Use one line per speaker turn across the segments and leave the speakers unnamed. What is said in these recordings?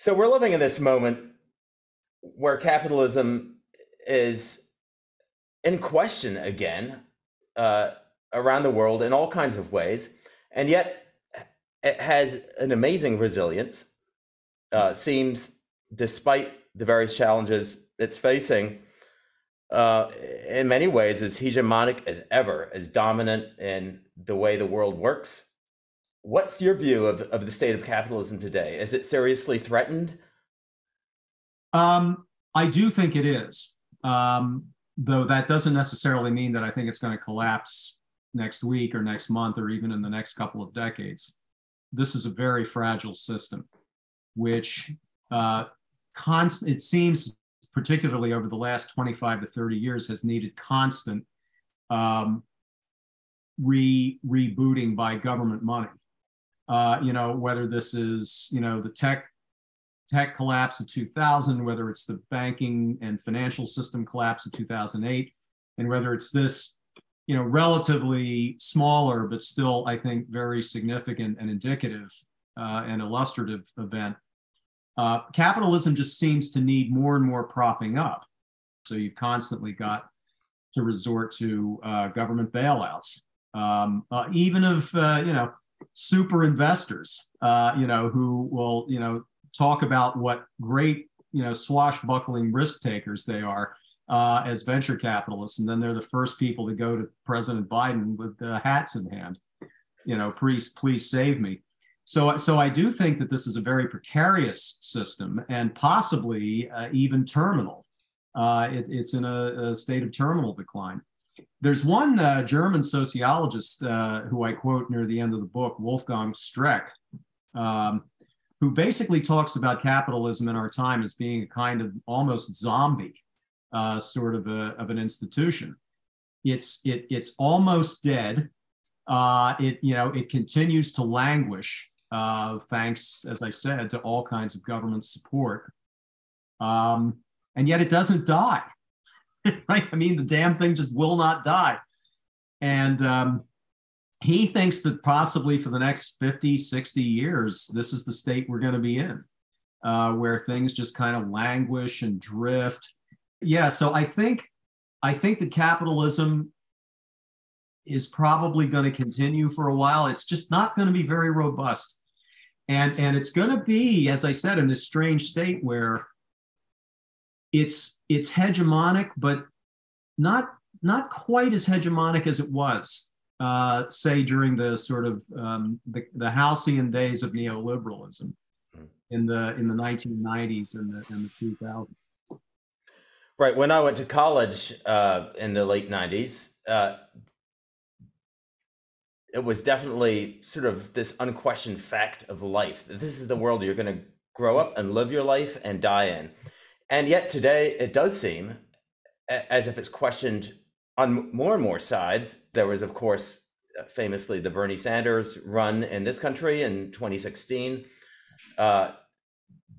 So we're living in this moment where capitalism is in question again uh, around the world in all kinds of ways, and yet it has an amazing resilience. Uh, seems, despite the various challenges it's facing, uh, in many ways, as hegemonic as ever, as dominant in the way the world works. What's your view of, of the state of capitalism today? Is it seriously threatened?
Um, I do think it is, um, though that doesn't necessarily mean that I think it's going to collapse next week or next month or even in the next couple of decades. This is a very fragile system, which uh, const- it seems, particularly over the last 25 to 30 years, has needed constant um, re rebooting by government money. Uh, you know, whether this is, you know, the tech tech collapse of 2000, whether it's the banking and financial system collapse of 2008, and whether it's this, you know, relatively smaller but still, I think, very significant and indicative uh, and illustrative event. Uh, capitalism just seems to need more and more propping up. So you've constantly got to resort to uh, government bailouts, um, uh, even of uh, you know super investors, uh, you know, who will, you know, talk about what great, you know, swashbuckling risk takers they are uh, as venture capitalists. And then they're the first people to go to President Biden with the hats in hand, you know, please, please save me. So, so I do think that this is a very precarious system and possibly uh, even terminal. Uh, it, it's in a, a state of terminal decline. There's one uh, German sociologist uh, who I quote near the end of the book, Wolfgang Streeck, um, who basically talks about capitalism in our time as being a kind of almost zombie uh, sort of, a, of an institution. It's, it, it's almost dead. Uh, it, you know, it continues to languish uh, thanks, as I said, to all kinds of government support. Um, and yet it doesn't die. right? I mean, the damn thing just will not die. And um, he thinks that possibly for the next 50, 60 years, this is the state we're going to be in, uh, where things just kind of languish and drift. Yeah, so I think I think that capitalism is probably going to continue for a while. It's just not going to be very robust. And, and it's going to be, as I said, in this strange state where it's it's hegemonic, but not not quite as hegemonic as it was, uh, say during the sort of um, the, the halcyon days of neoliberalism hmm. in the in the 1990s and the, and the 2000s.
Right. When I went to college uh, in the late 90s, uh, it was definitely sort of this unquestioned fact of life that this is the world you're going to grow up and live your life and die in. And yet today, it does seem as if it's questioned on more and more sides. There was, of course, famously the Bernie Sanders run in this country in 2016. Uh,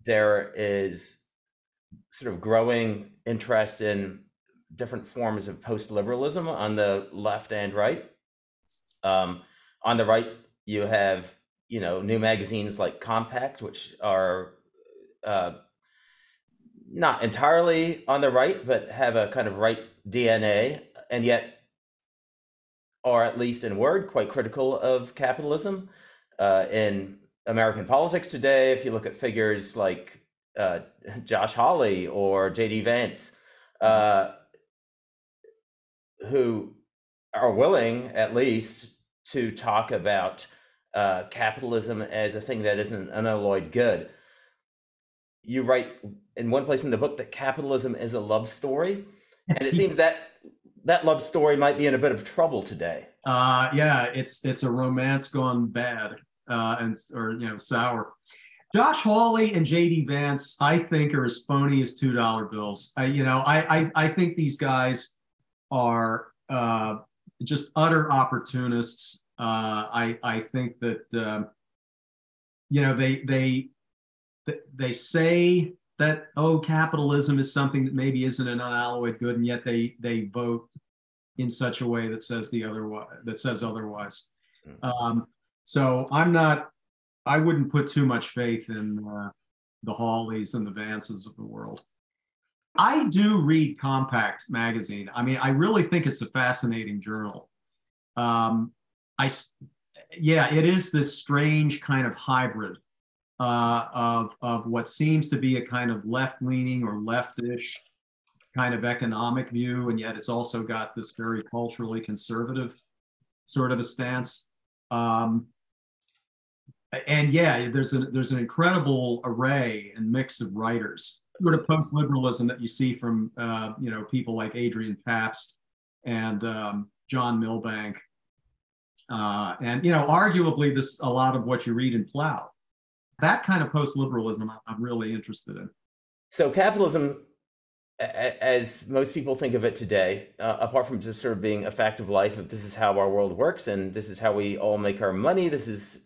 there is sort of growing interest in different forms of post liberalism on the left and right. Um, on the right, you have you know new magazines like Compact, which are uh, not entirely on the right, but have a kind of right DNA, and yet are at least in word quite critical of capitalism. Uh, in American politics today, if you look at figures like uh, Josh Hawley or J.D. Vance, uh, who are willing at least to talk about uh, capitalism as a thing that isn't an unalloyed good you write in one place in the book that capitalism is a love story, and it seems that that love story might be in a bit of trouble today.
Uh, yeah, it's it's a romance gone bad, uh, and or you know sour. Josh Hawley and JD Vance, I think, are as phony as two dollar bills. I, you know, I, I I think these guys are uh, just utter opportunists. Uh, I I think that um, you know they they they say that oh capitalism is something that maybe isn't an unalloyed good and yet they they vote in such a way that says the other that says otherwise mm. um, so i'm not i wouldn't put too much faith in uh, the Hawleys and the Vances of the world. I do read Compact magazine. I mean, I really think it's a fascinating journal. Um, I, yeah, it is this strange kind of hybrid uh, of of what seems to be a kind of left leaning or leftish kind of economic view, and yet it's also got this very culturally conservative sort of a stance. Um, and yeah, there's a there's an incredible array and mix of writers, sort of post liberalism that you see from uh, you know people like Adrian Pabst and um, John Milbank, uh, and you know arguably this a lot of what you read in Plough. That kind of post liberalism, I'm really interested in.
So capitalism as most people think of it today, uh, apart from just sort of being a fact of life, if this is how our world works and this is how we all make our money, this is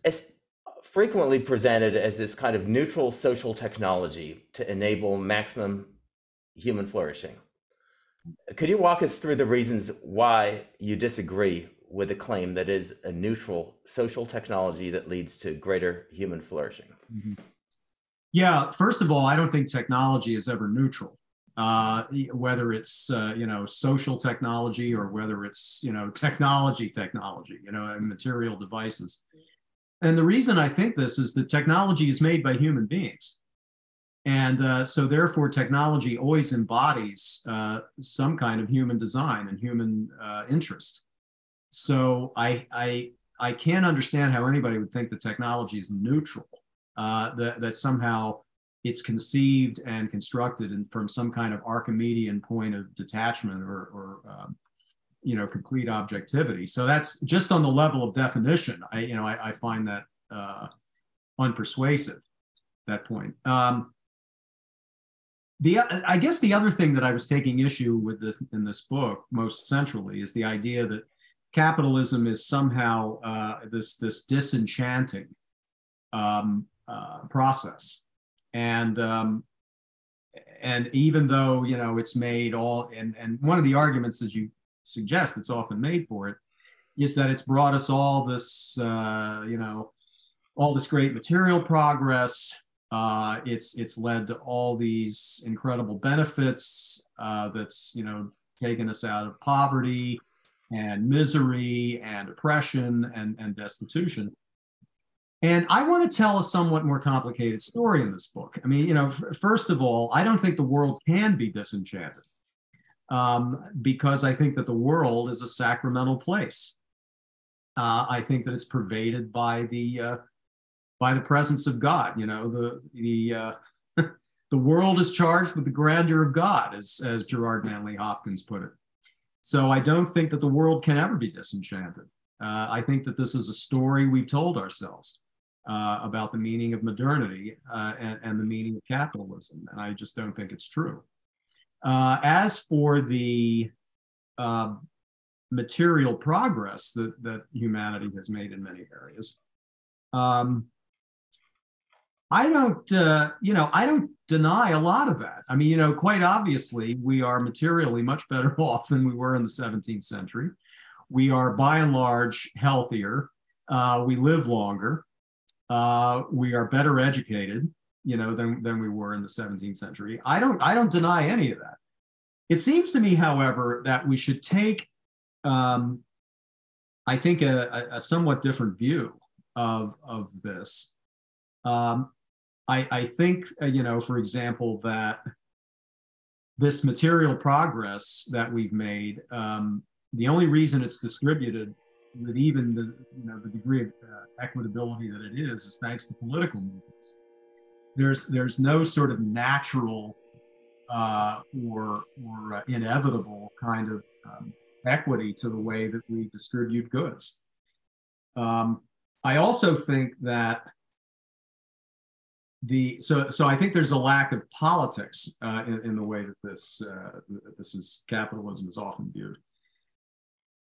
frequently presented as this kind of neutral social technology to enable maximum human flourishing. Could you walk us through the reasons why you disagree with the claim that is a neutral social technology that leads to greater human flourishing? Mm-hmm.
Yeah, first of all, I don't think technology is ever neutral. Uh, whether it's uh, you know social technology or whether it's you know technology technology you know and material devices. And the reason i think this is that technology is made by human beings. And uh, so therefore technology always embodies uh, some kind of human design and human uh, interest. So I, I i can't understand how anybody would think that technology is neutral uh, that, that somehow it's conceived and constructed in, from some kind of Archimedean point of detachment or, or um, you know, complete objectivity. So that's just on the level of definition. I, you know, I, I find that uh, unpersuasive. That point. Um, the I guess the other thing that I was taking issue with this, in this book most centrally is the idea that capitalism is somehow uh, this this disenchanting um, uh, process. And um, and even though you know it's made all and and one of the arguments as you suggest that's often made for it is that it's brought us all this uh, you know all this great material progress. Uh, it's it's led to all these incredible benefits uh, that's you know taken us out of poverty and misery and oppression and, and destitution and I want to tell a somewhat more complicated story in this book. I mean, you know, f- first of all, I don't think the world can be disenchanted um, because I think that the world is a sacramental place. Uh, I think that it's pervaded by the uh, by the presence of God. You know, the the uh, the world is charged with the grandeur of God, as as Gerard Manley Hopkins put it. So I don't think that the world can ever be disenchanted. Uh, I think that this is a story we've told ourselves uh, about the meaning of modernity uh, and, and, the meaning of capitalism. And I just don't think it's true. Uh, as for the um, material progress that, that humanity has made in many areas, um, I don't, uh, you know, I don't deny a lot of that. I mean, you know, quite obviously, we are materially much better off than we were in the 17th century. We are by and large healthier. Uh, we live longer uh, we are better educated, you know, than, than we were in the 17th century. I don't, I don't deny any of that. It seems to me, however, that we should take, um, I think, a, a, somewhat different view of, of this. Um, I, I think, uh, you know, for example, that this material progress that we've made, um, the only reason it's distributed with even the you know the degree of uh, equitability that it is is thanks to political movements. There's there's no sort of natural uh, or or uh, inevitable kind of um, equity to the way that we distribute goods. Um, I also think that the so so I think there's a lack of politics uh, in, in, the way that this uh, this is capitalism is often viewed.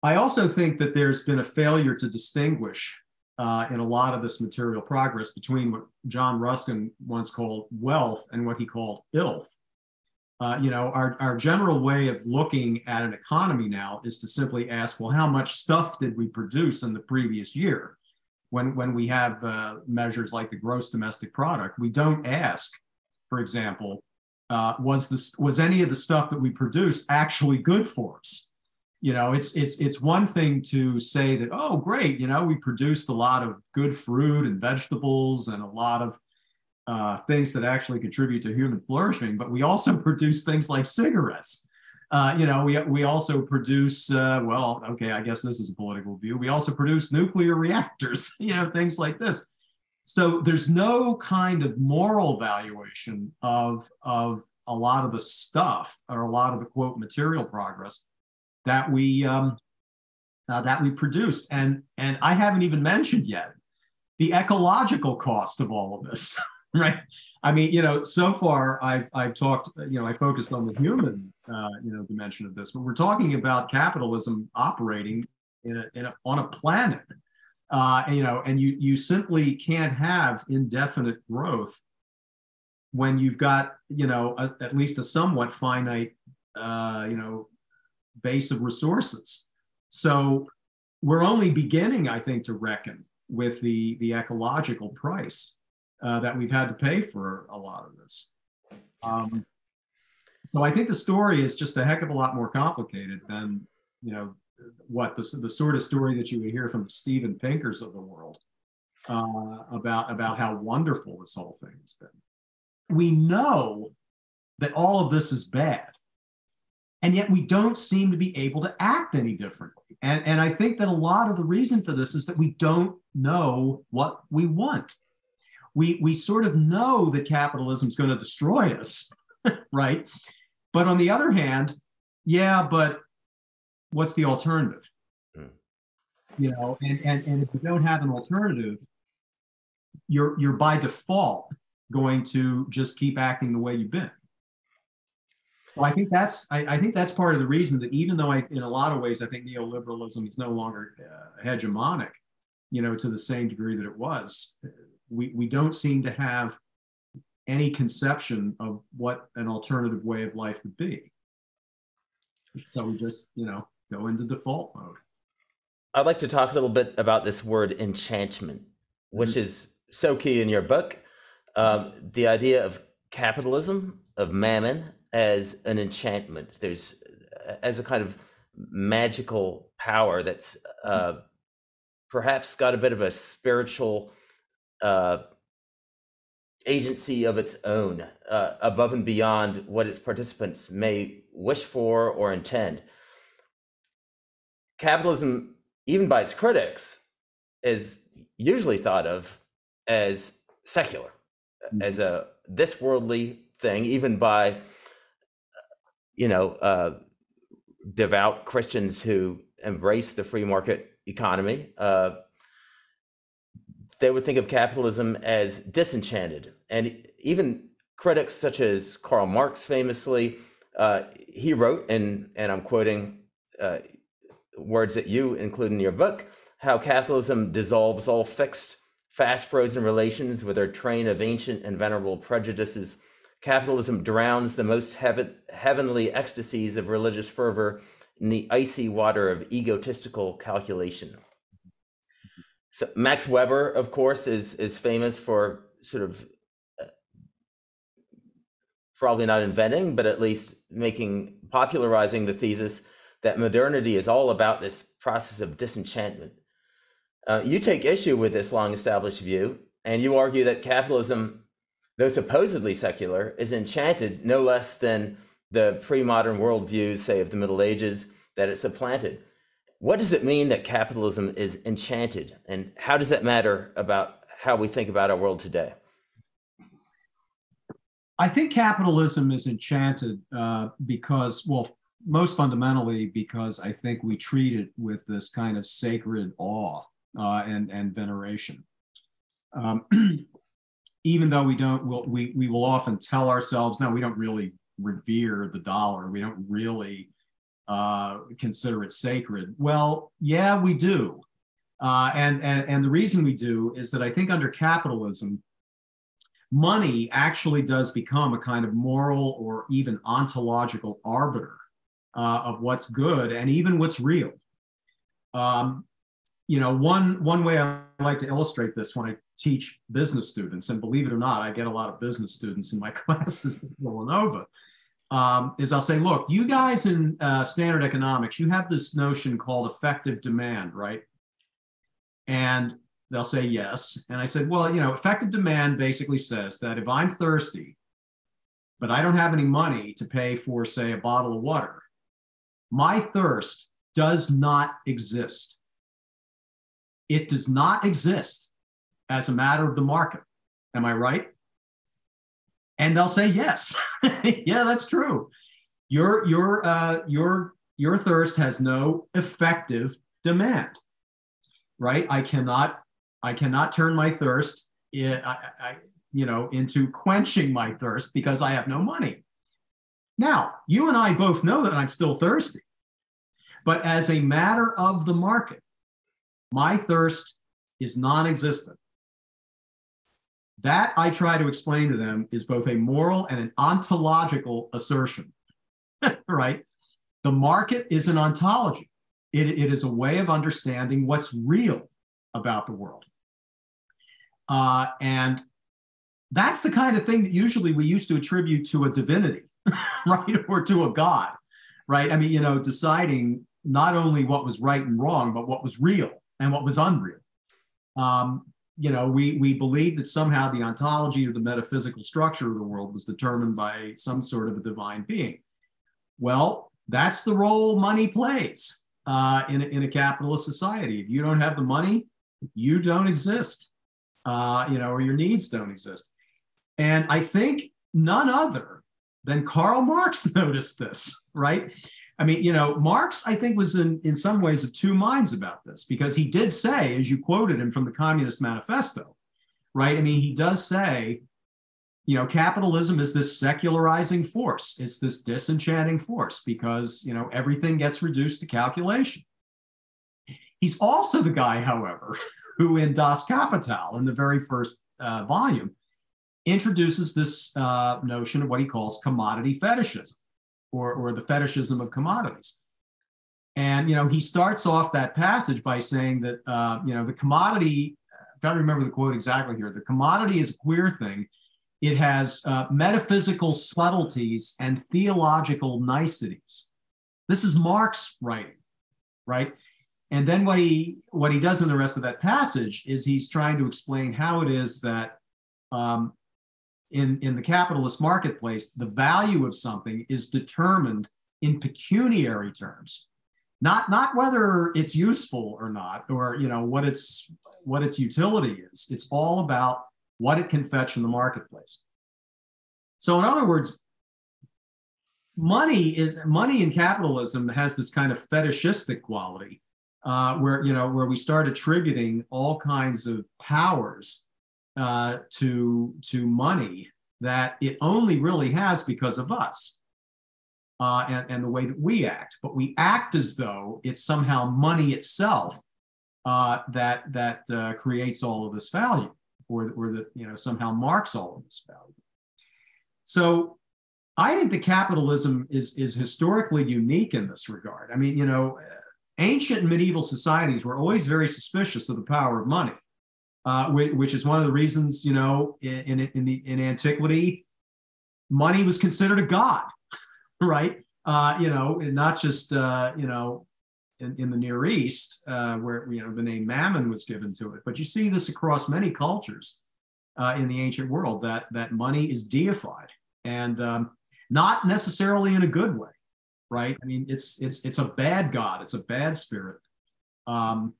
I also think that there's been a failure to distinguish uh, in a lot of this material progress between what John Ruskin once called wealth and what he called ilth. Uh, you know, our, our general way of looking at an economy now is to simply ask, well, how much stuff did we produce in the previous year? When, when we have uh, measures like the gross domestic product, we don't ask for example, uh, was this was any of the stuff that we produced actually good for us? You know, it's it's it's one thing to say that oh great, you know, we produced a lot of good fruit and vegetables and a lot of uh, things that actually contribute to human flourishing, but we also produce things like cigarettes. Uh, you know, we, we also produce, uh, well, okay, I guess this is a political view. We also produce nuclear reactors, you know, things like this. So there's no kind of moral valuation of, of a lot of the stuff or a lot of the quote material progress that we um, uh, that we produced. And and I haven't even mentioned yet the ecological cost of all of this, right? I mean, you know, so far I've I've talked, you know, I focused on the human, uh, you know, dimension of this, but we're talking about capitalism operating in a, in a on a planet uh, you know, and you you simply can't have indefinite growth when you've got you know a, at least a somewhat finite uh, you know base of resources. So we're only beginning, I think, to reckon with the the ecological price uh, that we've had to pay for a lot of this. Um, so I think the story is just a heck of a lot more complicated than you know what the, the sort of story that you would hear from the Steven Pinkers of the world uh, about, about how wonderful this whole thing has been. We know that all of this is bad. And yet we don't seem to be able to act any differently. And, and I think that a lot of the reason for this is that we don't know what we want. We, we sort of know that capitalism is going to destroy us, right? But on the other hand, yeah, but what's the alternative? Mm. You know, and, and, and if you don't have an alternative, you're you're by default going to just keep acting the way you've been. So I think that's I, I, think that's part of the reason that even though I in a lot of ways I think neoliberalism is no longer uh, hegemonic, you know, to the same degree that it was, we we don't seem to have any conception of what an alternative way of life would be. So we just you know go into default mode.
I'd like to talk a little bit about this word enchantment, which mm-hmm. is so key in your book. Um, the idea of capitalism, of mammon, as an enchantment. There's as a kind of magical power that's uh, perhaps got a bit of a spiritual uh, agency of its own, uh, above and beyond what its participants may wish for or intend capitalism, even by its critics, is usually thought of as secular, mm-hmm. as a this worldly thing, even by you know uh, devout Christians who embrace the free market economy. Uh, they would think of capitalism as disenchanted, and even critics such as Karl Marx, famously, uh, he wrote, and and I'm quoting uh, words that you include in your book, how capitalism dissolves all fixed, fast frozen relations with their train of ancient and venerable prejudices. Capitalism drowns the most heaven, heavenly ecstasies of religious fervor in the icy water of egotistical calculation. So Max Weber, of course, is is famous for sort of uh, probably not inventing, but at least making popularizing the thesis that modernity is all about this process of disenchantment. Uh, you take issue with this long established view, and you argue that capitalism, though supposedly secular, is enchanted no less than the pre modern worldviews, say, of the Middle Ages, that it supplanted. What does it mean that capitalism is enchanted, and how does that matter about how we think about our world today?
I think capitalism is enchanted uh, because, well, most fundamentally because I think we treat it with this kind of sacred awe uh, and, and veneration. Um, even though we don't, we'll, we, we will often tell ourselves, no, we don't really revere the dollar. We don't really uh, consider it sacred. Well, yeah, we do. Uh, and, and, and the reason we do is that I think under capitalism, money actually does become a kind of moral or even ontological arbiter uh, of what's good and even what's real. Um, you know, one one way I like to illustrate this when I teach business students, and believe it or not, I get a lot of business students in my classes at Villanova, um, is I'll say, look, you guys in uh, standard economics, you have this notion called effective demand, right? And they'll say yes. And I said, well, you know, effective demand basically says that if I'm thirsty, but I don't have any money to pay for, say, a bottle of water, my thirst does not exist. It does not exist as a matter of the market. Am I right? And they'll say yes. yeah, that's true. Your your uh, your your thirst has no effective demand, right? I cannot I cannot turn my thirst, I, I, you know, into quenching my thirst because I have no money. Now, you and I both know that I'm still thirsty, but as a matter of the market, my thirst is non-existent. That I try to explain to them is both a moral and an ontological assertion, right? The market is an ontology. It, it is a way of understanding what's real about the world. Uh, and that's the kind of thing that usually we used to attribute to a divinity, right? Or to a God, right? I mean, you know, deciding not only what was right and wrong, but what was real and what was unreal. Um, you know, we, we believe that somehow the ontology or the metaphysical structure of the world was determined by some sort of a divine being. Well, that's the role money plays uh, in, a, in a capitalist society. If you don't have the money, you don't exist, uh, you know, or your needs don't exist. And I think none other than Karl Marx noticed this, right? I mean, you know, Marx, I think, was in, in some ways of two minds about this because he did say, as you quoted him from the Communist Manifesto, right? I mean, he does say, you know, capitalism is this secularizing force. It's this disenchanting force because, you know, everything gets reduced to calculation. He's also the guy, however, who in Das Kapital, in the very first uh, volume, introduces this uh, notion of what he calls commodity fetishism or, or the fetishism of commodities. And, you know, he starts off that passage by saying that, uh, you know, the commodity, if to remember the quote exactly here, the commodity is a queer thing. It has uh, metaphysical subtleties and theological niceties. This is Marx writing, right? And then what he what he does in the rest of that passage is he's trying to explain how it is that um, in, in the capitalist marketplace, the value of something is determined in pecuniary terms, not, not whether it's useful or not, or you know what its what its utility is. It's all about what it can fetch in the marketplace. So, in other words, money is money in capitalism has this kind of fetishistic quality, uh, where you know where we start attributing all kinds of powers uh, to to money that it only really has because of us uh, and, and the way that we act. But we act as though it's somehow money itself uh, that that uh, creates all of this value, or or that you know somehow marks all of this value. So I think the capitalism is is historically unique in this regard. I mean, you know, ancient and medieval societies were always very suspicious of the power of money uh, which, is one of the reasons, you know, in, in, the, in antiquity, money was considered a god, right? Uh, you know, not just, uh, you know, in, in, the Near East, uh, where, you know, the name Mammon was given to it. But you see this across many cultures uh, in the ancient world, that, that money is deified and um, not necessarily in a good way, right? I mean, it's, it's, it's a bad god, it's a bad spirit. Um,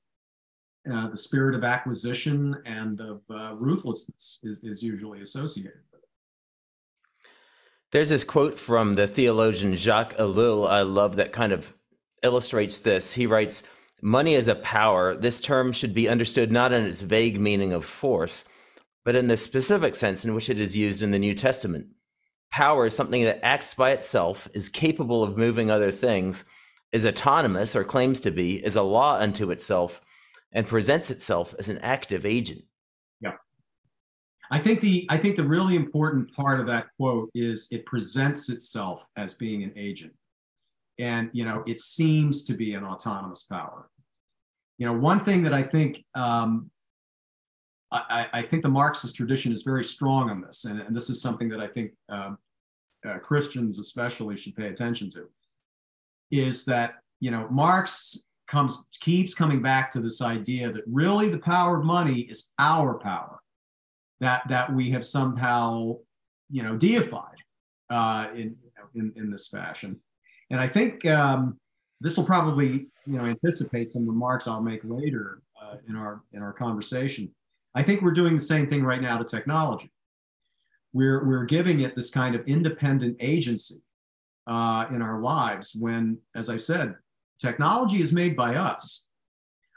uh, the spirit of acquisition and of uh, ruthlessness is, is usually associated with it.
There's this quote from the theologian Jacques Ellul I love that kind of illustrates this. He writes, Money is a power. This term should be understood not in its vague meaning of force, but in the specific sense in which it is used in the New Testament. Power is something that acts by itself, is capable of moving other things, is autonomous or claims to be, is a law unto itself, and presents itself as an active agent.
Yeah. I think the I think the really important part of that quote is it presents itself as being an agent. And you know, it seems to be an autonomous power. You know, one thing that I think um, I, I, think the Marxist tradition is very strong on this, and, and this is something that I think um, uh, Christians especially should pay attention to, is that you know Marx comes keeps coming back to this idea that really the power of money is our power, that that we have somehow you know deified uh, in, in in this fashion, and I think um, this will probably you know anticipate some remarks I'll make later uh, in our in our conversation. I think we're doing the same thing right now to technology. We're we're giving it this kind of independent agency uh, in our lives when, as I said, technology is made by us,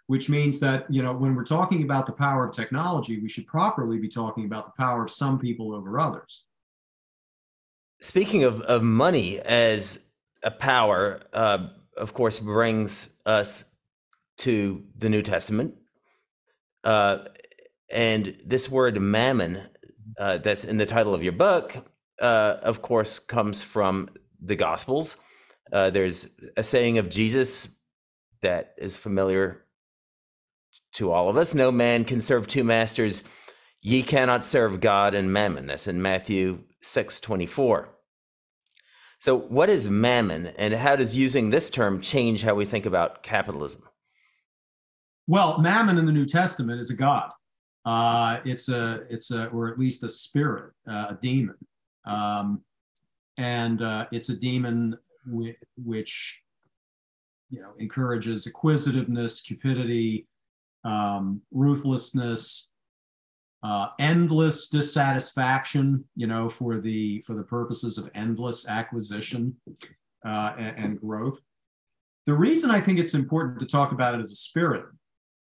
which means that you know when we're talking about the power of technology, we should properly be talking about the power of some people over others.
Speaking of, of money as a power, uh, of course, brings us to the New Testament. Uh, and this word mammon, uh, that's in the title of your book, uh, of course, comes from the Gospels. Uh, there's a saying of Jesus that is familiar to all of us No man can serve two masters. Ye cannot serve God and mammon. That's in Matthew 6 24. So, what is mammon, and how does using this term change how we think about capitalism?
Well, mammon in the New Testament is a god. Uh, it's a, it's a, or at least a spirit, uh, a demon, um, and uh, it's a demon which, you know, encourages acquisitiveness, cupidity, um, ruthlessness, uh, endless dissatisfaction, you know, for the for the purposes of endless acquisition uh, and, and, growth. The reason I think it's important to talk about it as a spirit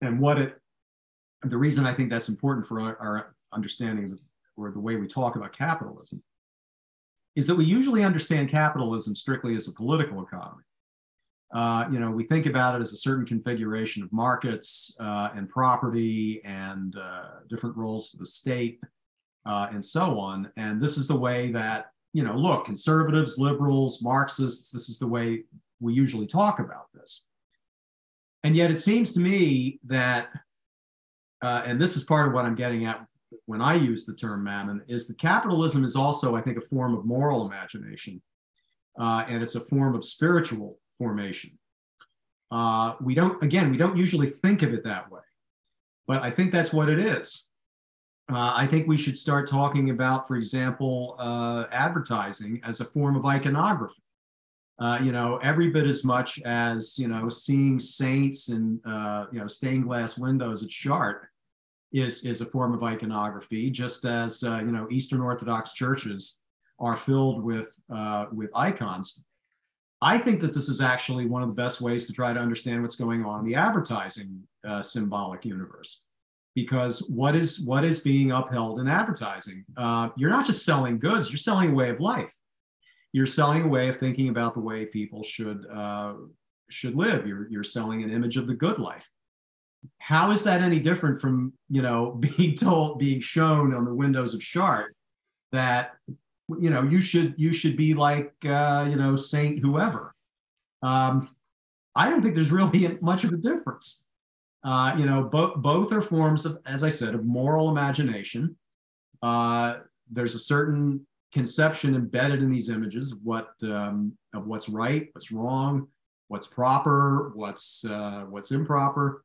and what it, the reason I think that's important for our, our understanding or the way we talk about capitalism is that we usually understand capitalism strictly as a political economy. Uh, you know, we think about it as a certain configuration of markets uh, and property and uh, different roles for the state uh, and so on. And this is the way that, you know, look, conservatives, liberals, Marxists, this is the way we usually talk about this. And yet it seems to me that, uh, and this is part of what I'm getting at when I use the term mammon, is that capitalism is also, I think, a form of moral imagination. Uh, and it's a form of spiritual formation. Uh, we don't, again, we don't usually think of it that way, but I think that's what it is. Uh, I think we should start talking about, for example, uh, advertising as a form of iconography. Uh, you know, every bit as much as you know, seeing saints and uh, you know stained glass windows at Chartres is is a form of iconography, just as uh, you know Eastern Orthodox churches are filled with with icons. I think that this is actually one of the best ways to try to understand what's going on in the advertising uh, symbolic universe. Because what is what is being upheld in advertising? Uh, you're not just selling goods; you're selling a way of life. You're selling a way of thinking about the way people should uh, should live. You're you're selling an image of the good life. How is that any different from you know being told, being shown on the windows of Chartres that you know you should you should be like uh, you know saint whoever? Um, i don't think there's really much of a difference. Uh, you know both both are forms of as i said of moral imagination. Uh, there's a certain conception embedded in these images of what um, of what's right what's wrong what's proper what's uh, what's improper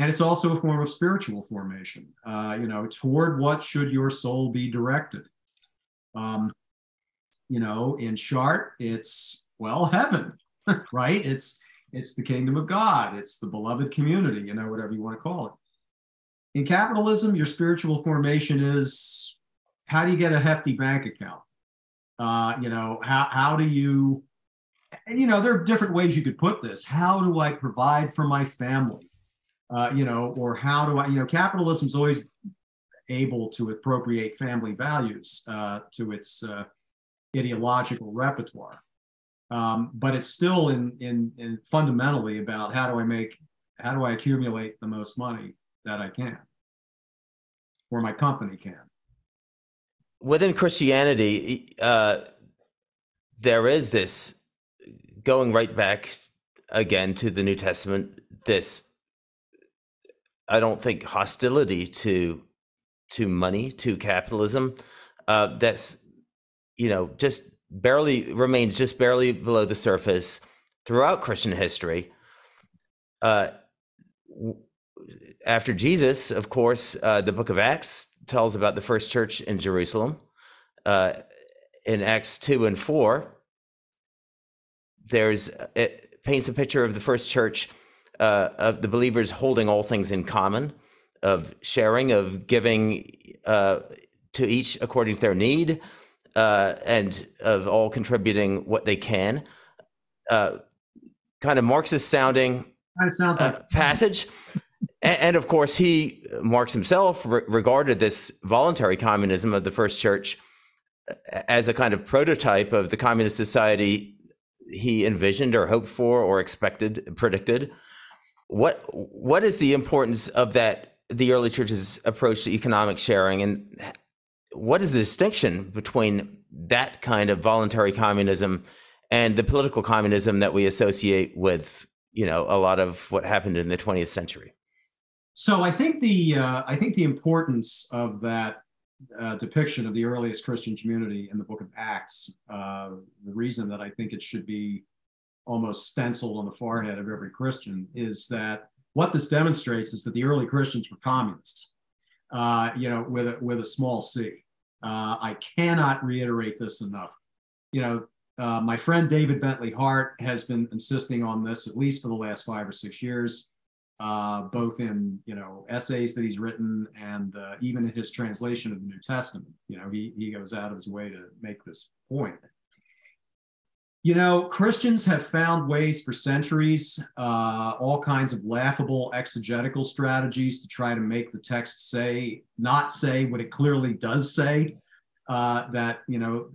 and it's also a form of spiritual formation uh, you know toward what should your soul be directed um, you know, in short it's well heaven, right? It's it's the kingdom of God. It's the beloved community, you know, whatever you want to call it. In capitalism, your spiritual formation is how do you get a hefty bank account? Uh, you know, how how do you and you know, there are different ways you could put this. How do I provide for my family? Uh, you know, or how do I, you know, capitalism's always able to appropriate family values uh, to its uh, ideological repertoire. Um, but it's still in, in, in fundamentally about how do I make, how do I accumulate the most money that I can, or my company can.
Within Christianity, uh, there is this going right back again to the New Testament, this I don't think hostility to to money to capitalism uh, that's you know just barely remains just barely below the surface throughout Christian history. Uh, after Jesus, of course, uh, the book of Acts tells about the first church in Jerusalem. Uh, in Acts 2 and 4, there's it paints a picture of the first church uh, of the believers holding all things in common, of sharing, of giving uh, to each according to their need, uh, and of all contributing what they can. Uh, kind of Marxist sounding
sounds like
passage. And, and, of course, he, Marx himself, re- regarded this voluntary communism of the first church uh, as a kind of prototype of the communist society he envisioned or hoped for or expected, predicted. What what is the importance of that the early church's approach to economic sharing, and what is the distinction between that kind of voluntary communism and the political communism that we associate with you know a lot of what happened in the 20th century?
So I think the uh, I think the importance of that uh, depiction of the earliest Christian community in the Book of Acts, uh, the reason that I think it should be almost stenciled on the forehead of every Christian is that what this demonstrates is that the early Christians were communists, uh, you know, with a, with a small c. Uh, I cannot reiterate this enough. You know, uh, my friend David Bentley Hart has been insisting on this at least for the last five or six years uh, both in you know essays that he's written and uh, even in his translation of the New Testament. You know, he he goes out of his way to make this point. You know, Christians have found ways for centuries, uh, all kinds of laughable exegetical strategies to try to make the text say, not say what it clearly does say, uh, that, you know,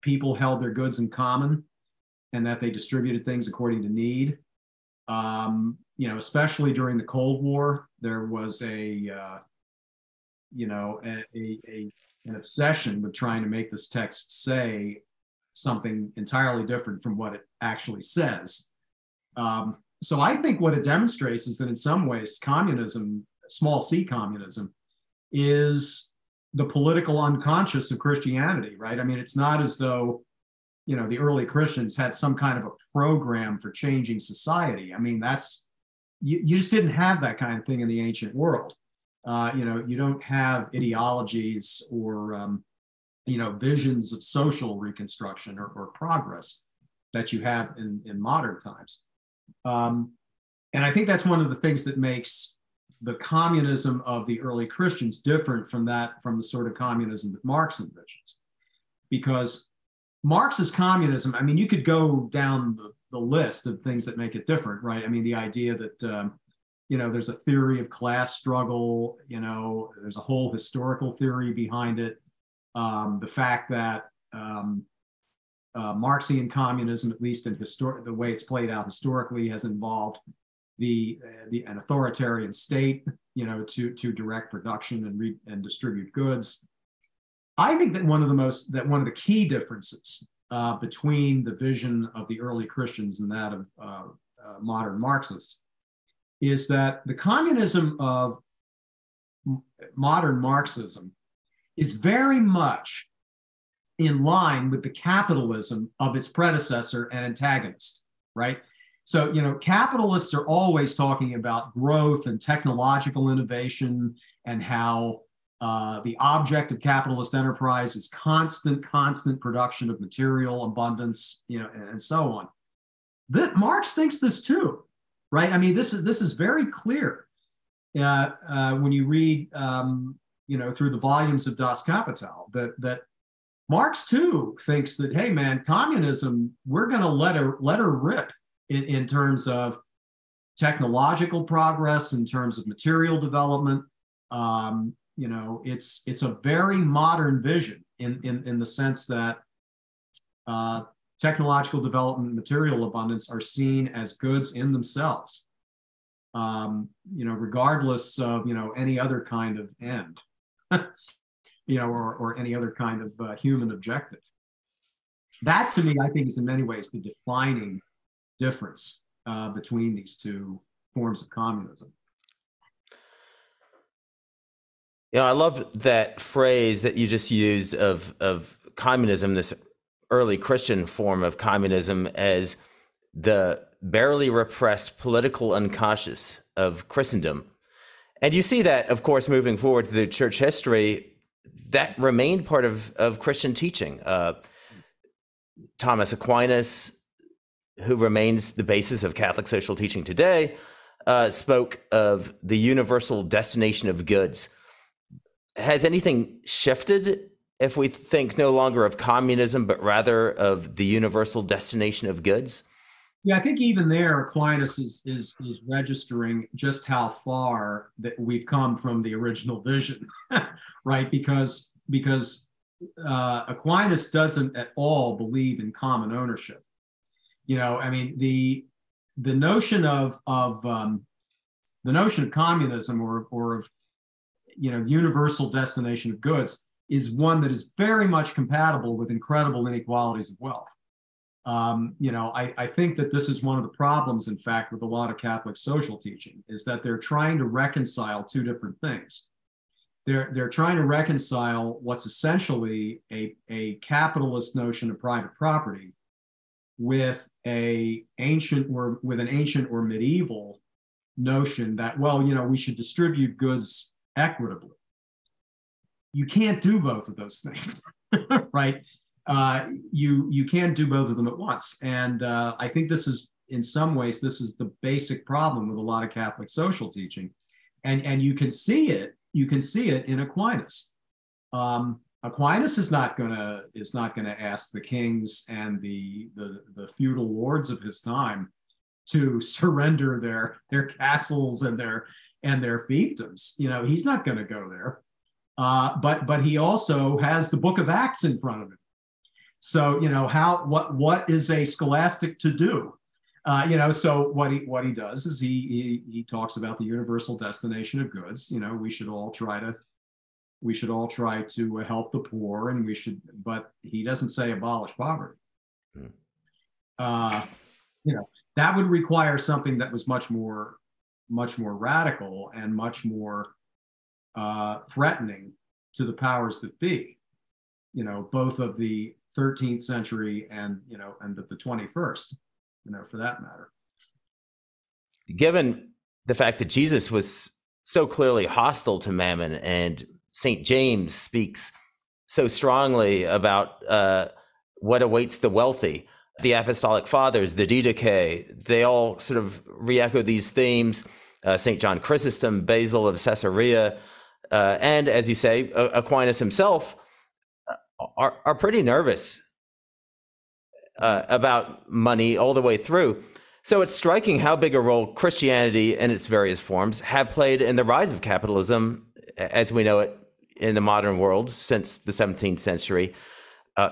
people held their goods in common and that they distributed things according to need. Um, you know, especially during the Cold War, there was a, uh, you know, a, a, a, an obsession with trying to make this text say something entirely different from what it actually says. Um, so I think what it demonstrates is that in some ways, communism, small c communism, is the political unconscious of Christianity, right? I mean, it's not as though, you know, the early Christians had some kind of a program for changing society. I mean, that's you, you just didn't have that kind of thing in the ancient world. Uh, you know, you don't have ideologies or um, you know visions of social reconstruction or, or, progress that you have in, in modern times. Um, and I think that's one of the things that makes the communism of the early Christians different from that from the sort of communism that Marx envisions, because Marx's communism. I mean, you could go down the the list of things that make it different, right? I mean, the idea that um, you know there's a theory of class struggle, you know, there's a whole historical theory behind it. Um, the fact that um, uh, Marxian communism, at least in histor- the way it's played out historically, has involved the, uh, the an authoritarian state, you know, to to direct production and re- and distribute goods. I think that one of the most that one of the key differences uh, between the vision of the early Christians and that of uh, uh, modern Marxists is that the communism of modern Marxism is very much in line with the capitalism of its predecessor and antagonist, right? So, you know, capitalists are always talking about growth and technological innovation and how uh, the object of capitalist enterprise is constant, constant production of material abundance, you know, and, and so on. That Marx thinks this too, right? I mean, this is this is very clear uh, uh, when you read, um, you know, through the volumes of Das Kapital that that Marx too thinks that, hey, man, communism, we're going to let her let her rip in, in terms of technological progress, in terms of material development. Um, you know it's it's a very modern vision in in, in the sense that uh, technological development material abundance are seen as goods in themselves um, you know regardless of you know any other kind of end you know or, or any other kind of uh, human objective that to me i think is in many ways the defining difference uh, between these two forms of communism
You know, I love that phrase that you just used of of communism, this early Christian form of communism, as the barely repressed political unconscious of Christendom. And you see that, of course, moving forward through church history, that remained part of, of Christian teaching. Uh, Thomas Aquinas, who remains the basis of Catholic social teaching today, uh, spoke of the universal destination of goods. Has anything shifted if we think no longer of communism, but rather of the universal destination of goods?
Yeah, I think even there, Aquinas is is is registering just how far that we've come from the original vision, right? Because because uh, Aquinas doesn't at all believe in common ownership. You know, I mean the the notion of of um, the notion of communism or or of you know universal destination of goods is one that is very much compatible with incredible inequalities of wealth. Um, you know, I, I think that this is one of the problems, in fact, with a lot of Catholic social teaching, is that they're trying to reconcile two different things. They're, they're trying to reconcile what's essentially a, a capitalist notion of private property with a ancient or with an ancient or medieval notion that well you know we should distribute goods equitably you can't do both of those things right uh, you you can't do both of them at once. And uh, I think this is in some ways this is the basic problem with a lot of Catholic social teaching, and and you can see it you can see it in Aquinas. Um, Aquinas is not gonna is not gonna ask the kings and the, the the feudal lords of his time to surrender their their castles and their and their fiefdoms. You know, he's not going to go there. Uh, but but he also has the Book of Acts in front of him, so you know how what what is a scholastic to do? Uh, you know, so what he what he does is he, he he talks about the universal destination of goods. You know, we should all try to we should all try to help the poor, and we should. But he doesn't say abolish poverty. Hmm. Uh, you know, that would require something that was much more much more radical and much more uh, threatening to the powers that be. You know, both of the 13th century and you know and the 21st you know for that matter.
Given the fact that jesus was so clearly hostile to mammon and st james speaks so strongly about uh, what awaits the wealthy the apostolic fathers the didache they all sort of re-echo these themes uh, st john chrysostom basil of caesarea uh, and as you say aquinas himself are, are pretty nervous uh, about money all the way through. So it's striking how big a role Christianity and its various forms have played in the rise of capitalism as we know it in the modern world since the 17th century. Uh,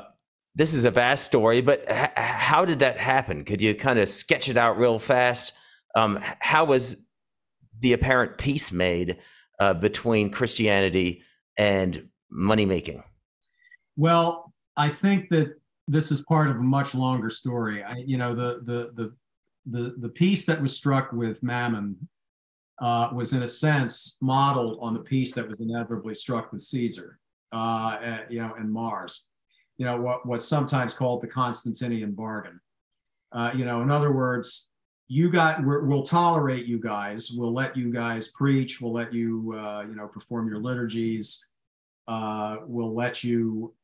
this is a vast story, but h- how did that happen? Could you kind of sketch it out real fast? Um, how was the apparent peace made uh, between Christianity and money making?
Well, I think that this is part of a much longer story. I, you know, the the the the the peace that was struck with Mammon uh, was, in a sense, modeled on the peace that was inevitably struck with Caesar, uh, you know, and Mars. You know, what what's sometimes called the Constantinian bargain. Uh, you know, in other words, you got we will tolerate you guys. We'll let you guys preach. We'll let you, uh, you know, perform your liturgies. Uh, we'll let you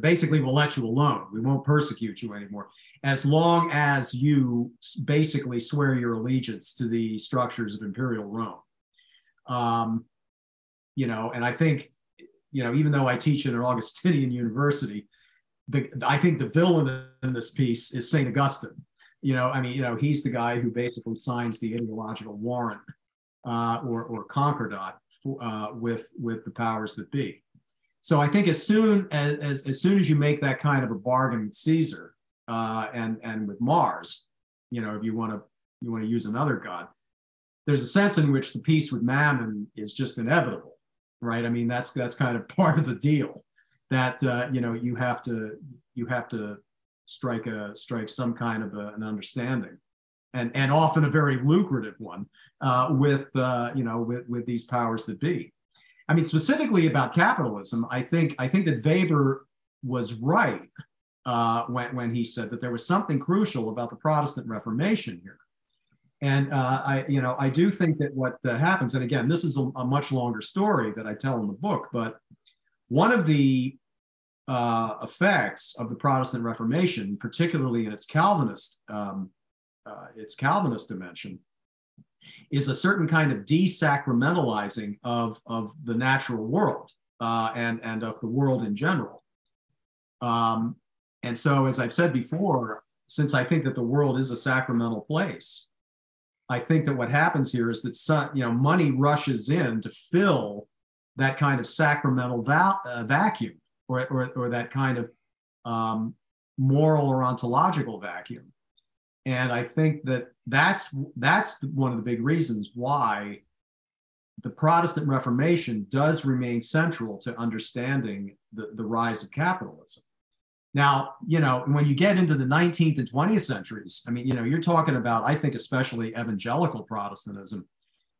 basically will let you alone. We won't persecute you anymore. As long as you basically swear your allegiance to the structures of imperial Rome. Um, you know, and I think, you know, even though I teach at an Augustinian university, the, I think the villain in this piece is St. Augustine. You know, I mean, you know, he's the guy who basically signs the ideological warrant uh, or, or concordat for, uh, with, with the powers that be. So I think as soon as, as, as soon as you make that kind of a bargain with Caesar uh, and and with Mars, you know, if you want to you want to use another god, there's a sense in which the peace with Mammon is just inevitable, right? I mean, that's that's kind of part of the deal that uh, you know you have to you have to strike a strike some kind of a, an understanding and and often a very lucrative one uh, with uh, you know with with these powers that be I mean, specifically about capitalism, I think I think that Weber was right uh, when when he said that there was something crucial about the Protestant Reformation here. And uh, I, you know, I do think that what uh, happens, and again, this is a, a, much longer story that I tell in the book, but one of the uh, effects of the Protestant Reformation, particularly in its Calvinist, um, uh, its Calvinist dimension, is a certain kind of desacramentalizing of, of the natural world uh, and, and of the world in general. Um, and so, as I've said before, since I think that the world is a sacramental place, I think that what happens here is that some, you know money rushes in to fill that kind of sacramental va- uh, vacuum or, or, or, that kind of um, moral or ontological vacuum. And I think that that's that's one of the big reasons why the Protestant Reformation does remain central to understanding the, the rise of capitalism. Now, you know, when you get into the 19th and 20th centuries, I mean, you know, you're talking about, I think, especially evangelical Protestantism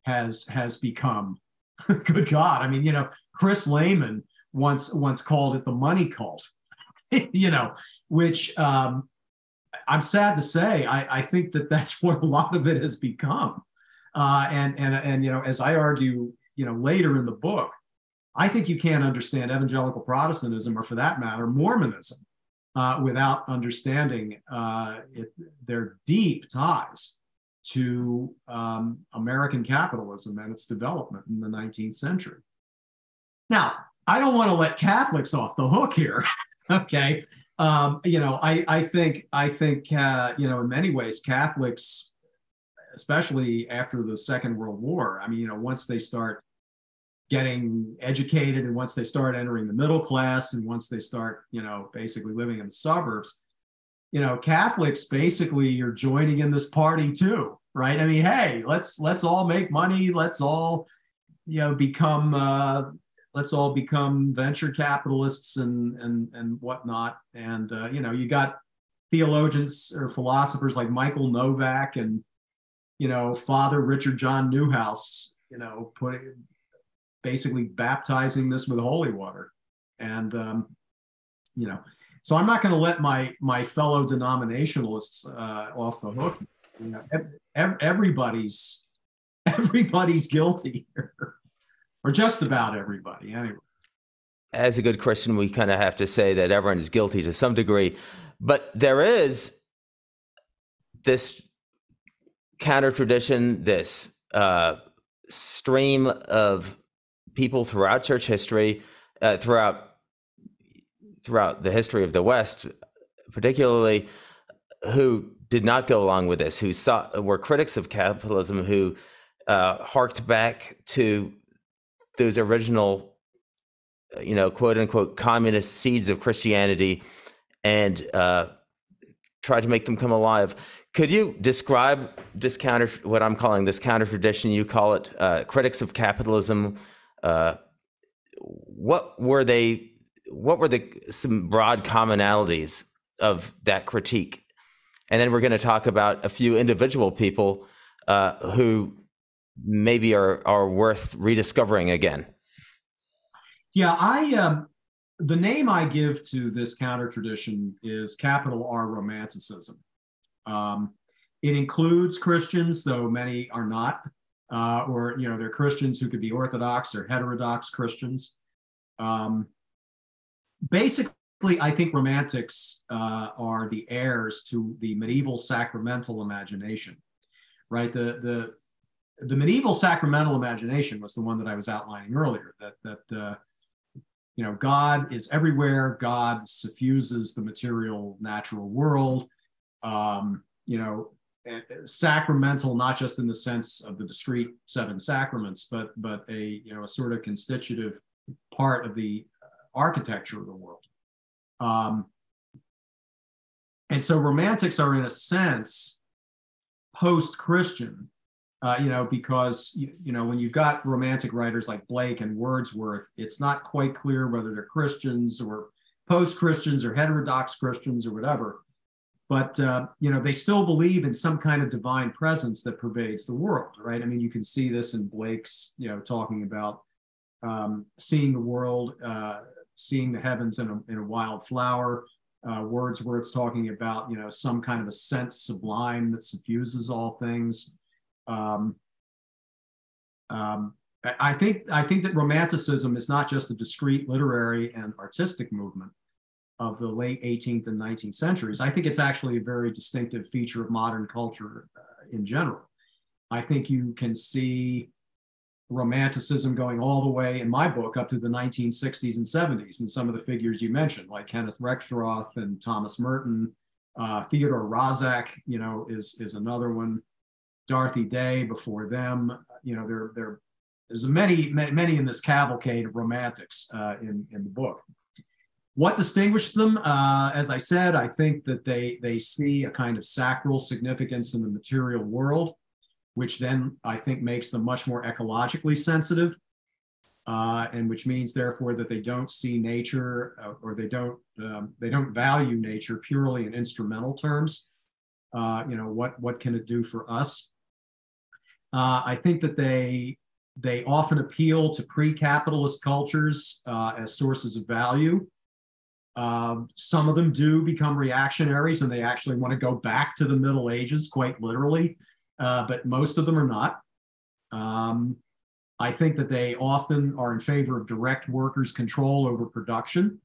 has has become, good God, I mean, you know, Chris Lehmann once once called it the money cult, you know, which um, I'm sad to say, I, I think that that's what a lot of it has become. Uh, and and and you know, as I argue, you know, later in the book, I think you can't understand evangelical Protestantism, or for that matter, Mormonism, uh, without understanding uh, it, their deep ties to um, American capitalism and its development in the 19th century. Now, I don't want to let Catholics off the hook here. okay, um, you know, I, I think I think uh, you know in many ways Catholics, especially after the Second World War, I mean, you know, once they start getting educated and once they start entering the middle class and once they start you know basically living in the suburbs you know catholics basically you're joining in this party too right? I mean hey let's let's all make money. Let's all you know become uh, let's all become venture capitalists and and and whatnot and uh, you know you got theologians or philosophers like michael novak and you know father richard john neuhaus you know putting basically baptizing this with holy water. And, um, you know, so I'm not going to let my, my fellow denominationalists uh, off the hook. You know, everybody's, everybody's guilty or just about everybody anyway.
As a good Christian, we kind of have to say that everyone is guilty to some degree, but there is this counter tradition, this uh, stream of people throughout church history, uh, throughout throughout the history of the West, particularly who did not go along with this, who saw were critics of capitalism, who uh, harked back to those original, you know, quote unquote communist seeds of Christianity, and uh, tried to make them come alive. Could you describe this counter, what I'm calling this counter tradition? You call it uh, critics of capitalism uh, what were they? What were the some broad commonalities of that critique? And then we're going to talk about a few individual people uh, who maybe are are worth rediscovering again.
Yeah, I um, the name I give to this counter tradition is capital R Romanticism. Um, it includes Christians, though many are not uh, or you know they're Christians who could be Orthodox or heterodox Christians. Um, basically, I think Romantics uh, are the heirs to the medieval sacramental imagination, right? The the the medieval sacramental imagination was the one that I was outlining earlier. That that uh, you know God is everywhere. God suffuses the material natural world. Um, you know sacramental, not just in the sense of the discrete seven sacraments, but but a you know a sort of constitutive part of the architecture of the world. Um, and so romantics are in a sense post-Christian, uh, you know, because you, you know when you've got romantic writers like Blake and Wordsworth, it's not quite clear whether they're Christians or post-Christians or heterodox Christians or whatever but uh, you know they still believe in some kind of divine presence that pervades the world right i mean you can see this in blake's you know talking about um, seeing the world, uh, seeing the heavens in a, in a wild flower. Uh, Wordsworth's talking about, you know, some kind of a sense sublime that suffuses all things. Um, um, I think I think that Romanticism is not just a discrete literary and artistic movement of the late 18th and 19th centuries. I think it's actually a very distinctive feature of modern culture uh, in general. I think you can see romanticism going all the way in my book up to the 1960s and 70s and some of the figures you mentioned like kenneth rexroth and thomas merton uh, theodore roszak you know is is another one dorothy day before them you know there there there's many many in this cavalcade of romantics uh, in in the book what distinguishes them uh, as i said i think that they they see a kind of sacral significance in the material world which then I think makes them much more ecologically sensitive, uh, and which means therefore that they don't see nature uh, or they don't um, they don't value nature purely in instrumental terms. Uh, you know what what can it do for us? Uh, I think that they they often appeal to pre-capitalist cultures uh, as sources of value. Um, some of them do become reactionaries and they actually want to go back to the Middle Ages, quite literally uh, but most of them are not. Um, I think that they often are in favor of direct workers' control over production,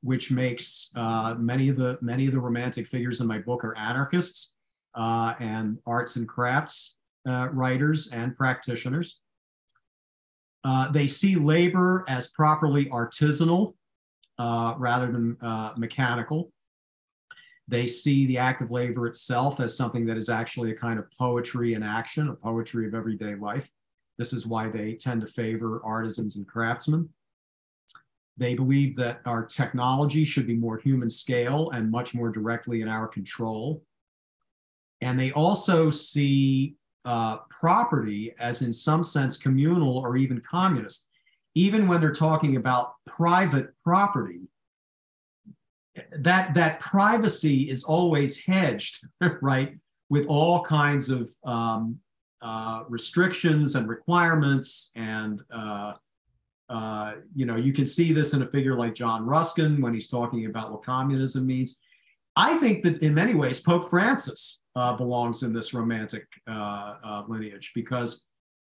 which makes uh, many of the many of the romantic figures in my book are anarchists uh, and arts and crafts uh, writers and practitioners. Uh, they see labor as properly artisanal uh, rather than mechanical. They see the act of labor itself as something that is actually a kind of poetry in action, a poetry of everyday life. This is why they tend to favor artisans and craftsmen. They believe that our technology should be more human scale and much more directly in our control. And they also see uh, property as, in some sense, communal or even communist. Even when they're talking about private property, that that privacy is always hedged, right, with all kinds of um, uh, restrictions and requirements, and uh, uh, you know you can see this in a figure like John Ruskin when he's talking about what communism means. I think that in many ways Pope Francis uh, belongs in this romantic uh, uh, lineage because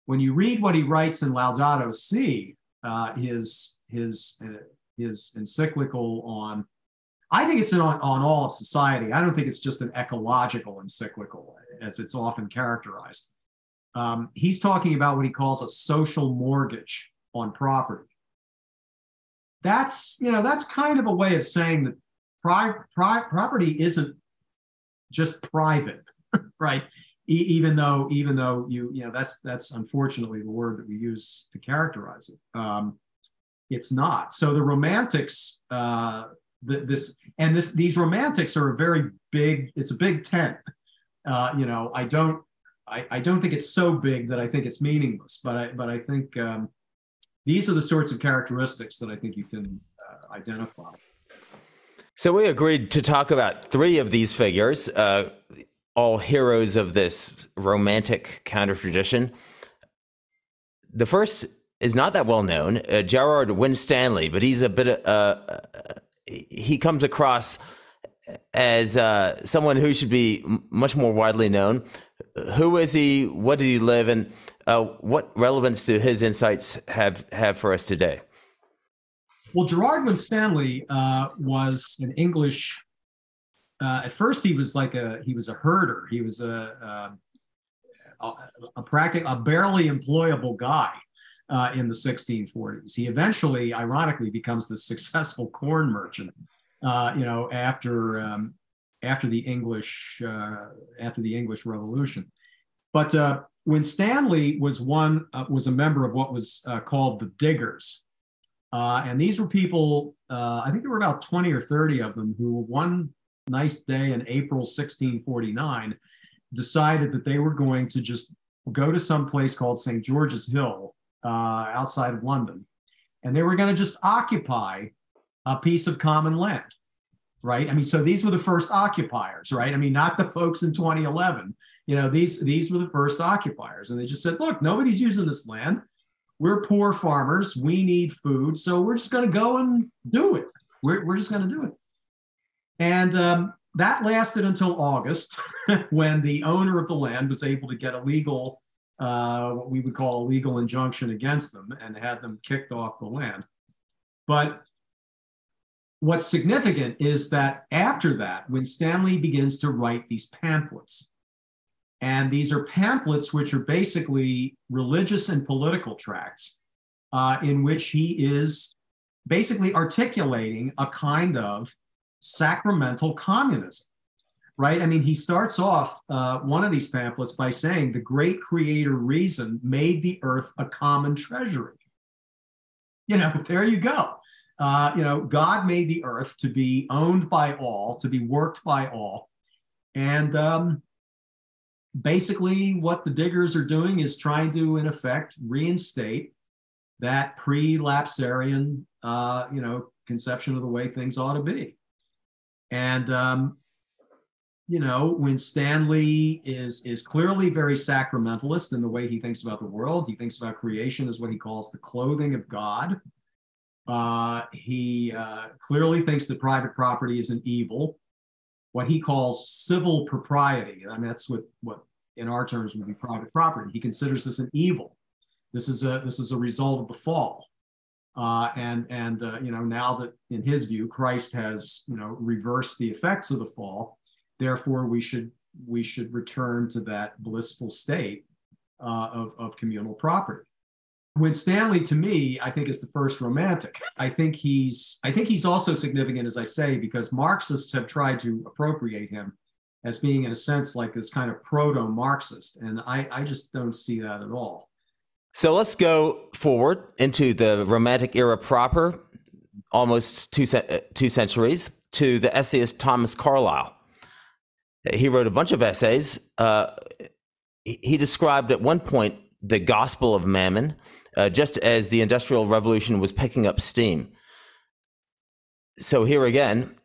when you read what he writes in Laudato Si, his his his encyclical on I think it's on, on all of society. I don't think it's just an ecological encyclical, as it's often characterized. Um, he's talking about what he calls a social mortgage on property. That's you know that's kind of a way of saying that pri- pri- property isn't just private, right? E- even though even though you you know that's that's unfortunately the word that we use to characterize it. Um, it's not. So the Romantics uh, the, this and this these romantics are a very big it's a big tent uh, you know i don't I, I don't think it's so big that i think it's meaningless but i but i think um, these are the sorts of characteristics that i think you can uh, identify
so we agreed to talk about three of these figures uh, all heroes of this romantic counter tradition the first is not that well known, uh, Gerard Winstanley, but he's a bit uh, he comes across as uh, someone who should be much more widely known. Who is he? What did he live? And uh, what relevance do his insights have have for us today?
Well, Gerard Winstanley uh, was an English. Uh, at first, he was like a he was a herder. He was a a, a, a practic a barely employable guy uh, in the 1640s. He eventually, ironically, becomes the successful corn merchant. Uh, you know, after um, after the English uh, after the English Revolution. But uh, Winstanley was one was a member of what was called the Diggers, and these were people. I think there were about 20 or 30 of them who one nice day in April 1649 decided that they were going to just go to some place called St. George's Hill uh, outside of London. And they were going to just occupy a piece of common land, right? I mean, so these were the first occupiers, right? I mean, not the folks in 2011. You know, these these were the first occupiers, and they just said, "Look, nobody's using this land. We're poor farmers. We need food. So we're just going to go and do it. We're, we're just going to do it. And um, that lasted until August when the owner of the land was able to get a legal, uh, what we would call a legal injunction against them and had them kicked off the land. But what's significant is that after that, Winstanley begins to write these pamphlets, and these are pamphlets which are basically religious and political tracts uh, in which he is basically articulating a kind of sacramental communism, right? I mean, he starts off uh, one of these pamphlets by saying the great creator reason made the earth a common treasury. You know, there you go. Uh, you know, God made the earth to be owned by all, to be worked by all. And um, basically, what the diggers are doing is trying to, in effect, reinstate that pre-lapsarian, uh, you know, conception of the way things ought to be. And um, you know, Winstanley is is clearly very sacramentalist in the way he thinks about the world, he thinks about creation as what he calls the clothing of God. Uh, he uh, clearly thinks that private property is an evil. What he calls civil propriety, I mean, that's what what in our terms would be private property. He considers this an evil. This is a this is a result of the fall. Uh, and and uh, you know now that in his view Christ has you know reversed the effects of the fall, therefore we should we should return to that blissful state uh, of of communal property. Winstanley, to me, I think is the first romantic. I think he's I think he's also significant, as I say, because Marxists have tried to appropriate him as being, in a sense, like this kind of proto-Marxist, and I I just don't see that at all.
So let's go forward into the Romantic era proper, almost two, two centuries, to the essayist Thomas Carlyle. He wrote a bunch of essays. Uh, he described at one point the gospel of mammon, uh, just as the Industrial Revolution was picking up steam. So here again,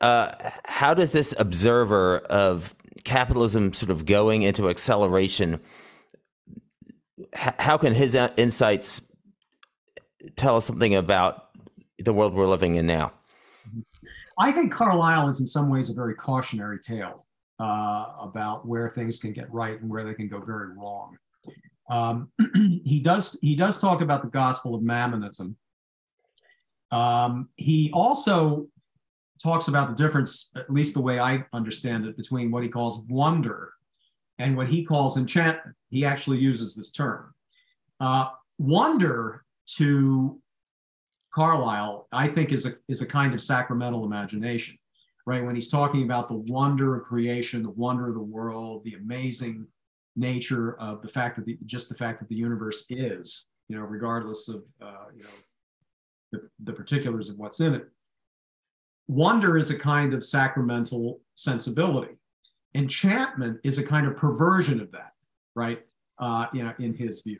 uh, how does this observer of capitalism sort of going into acceleration? how can his uh, insights tell us something about the world we're living in now?
I think Carlyle is in some ways a very cautionary tale uh, about where things can get right and where they can go very wrong. Um, he does he does talk about the gospel of mammonism. Um, he also talks about the difference, at least the way I understand it, between what he calls wonder and what he calls enchantment. He actually uses this term. Uh, wonder to Carlyle, I think, is a, is a kind of sacramental imagination, right? When he's talking about the wonder of creation, the wonder of the world, the amazing nature of the fact that the, just the fact that the universe is, you know, regardless of, uh, you know, the, the particulars of what's in it. Wonder is a kind of sacramental sensibility enchantment is a kind of perversion of that, right? Uh, you know, in his view,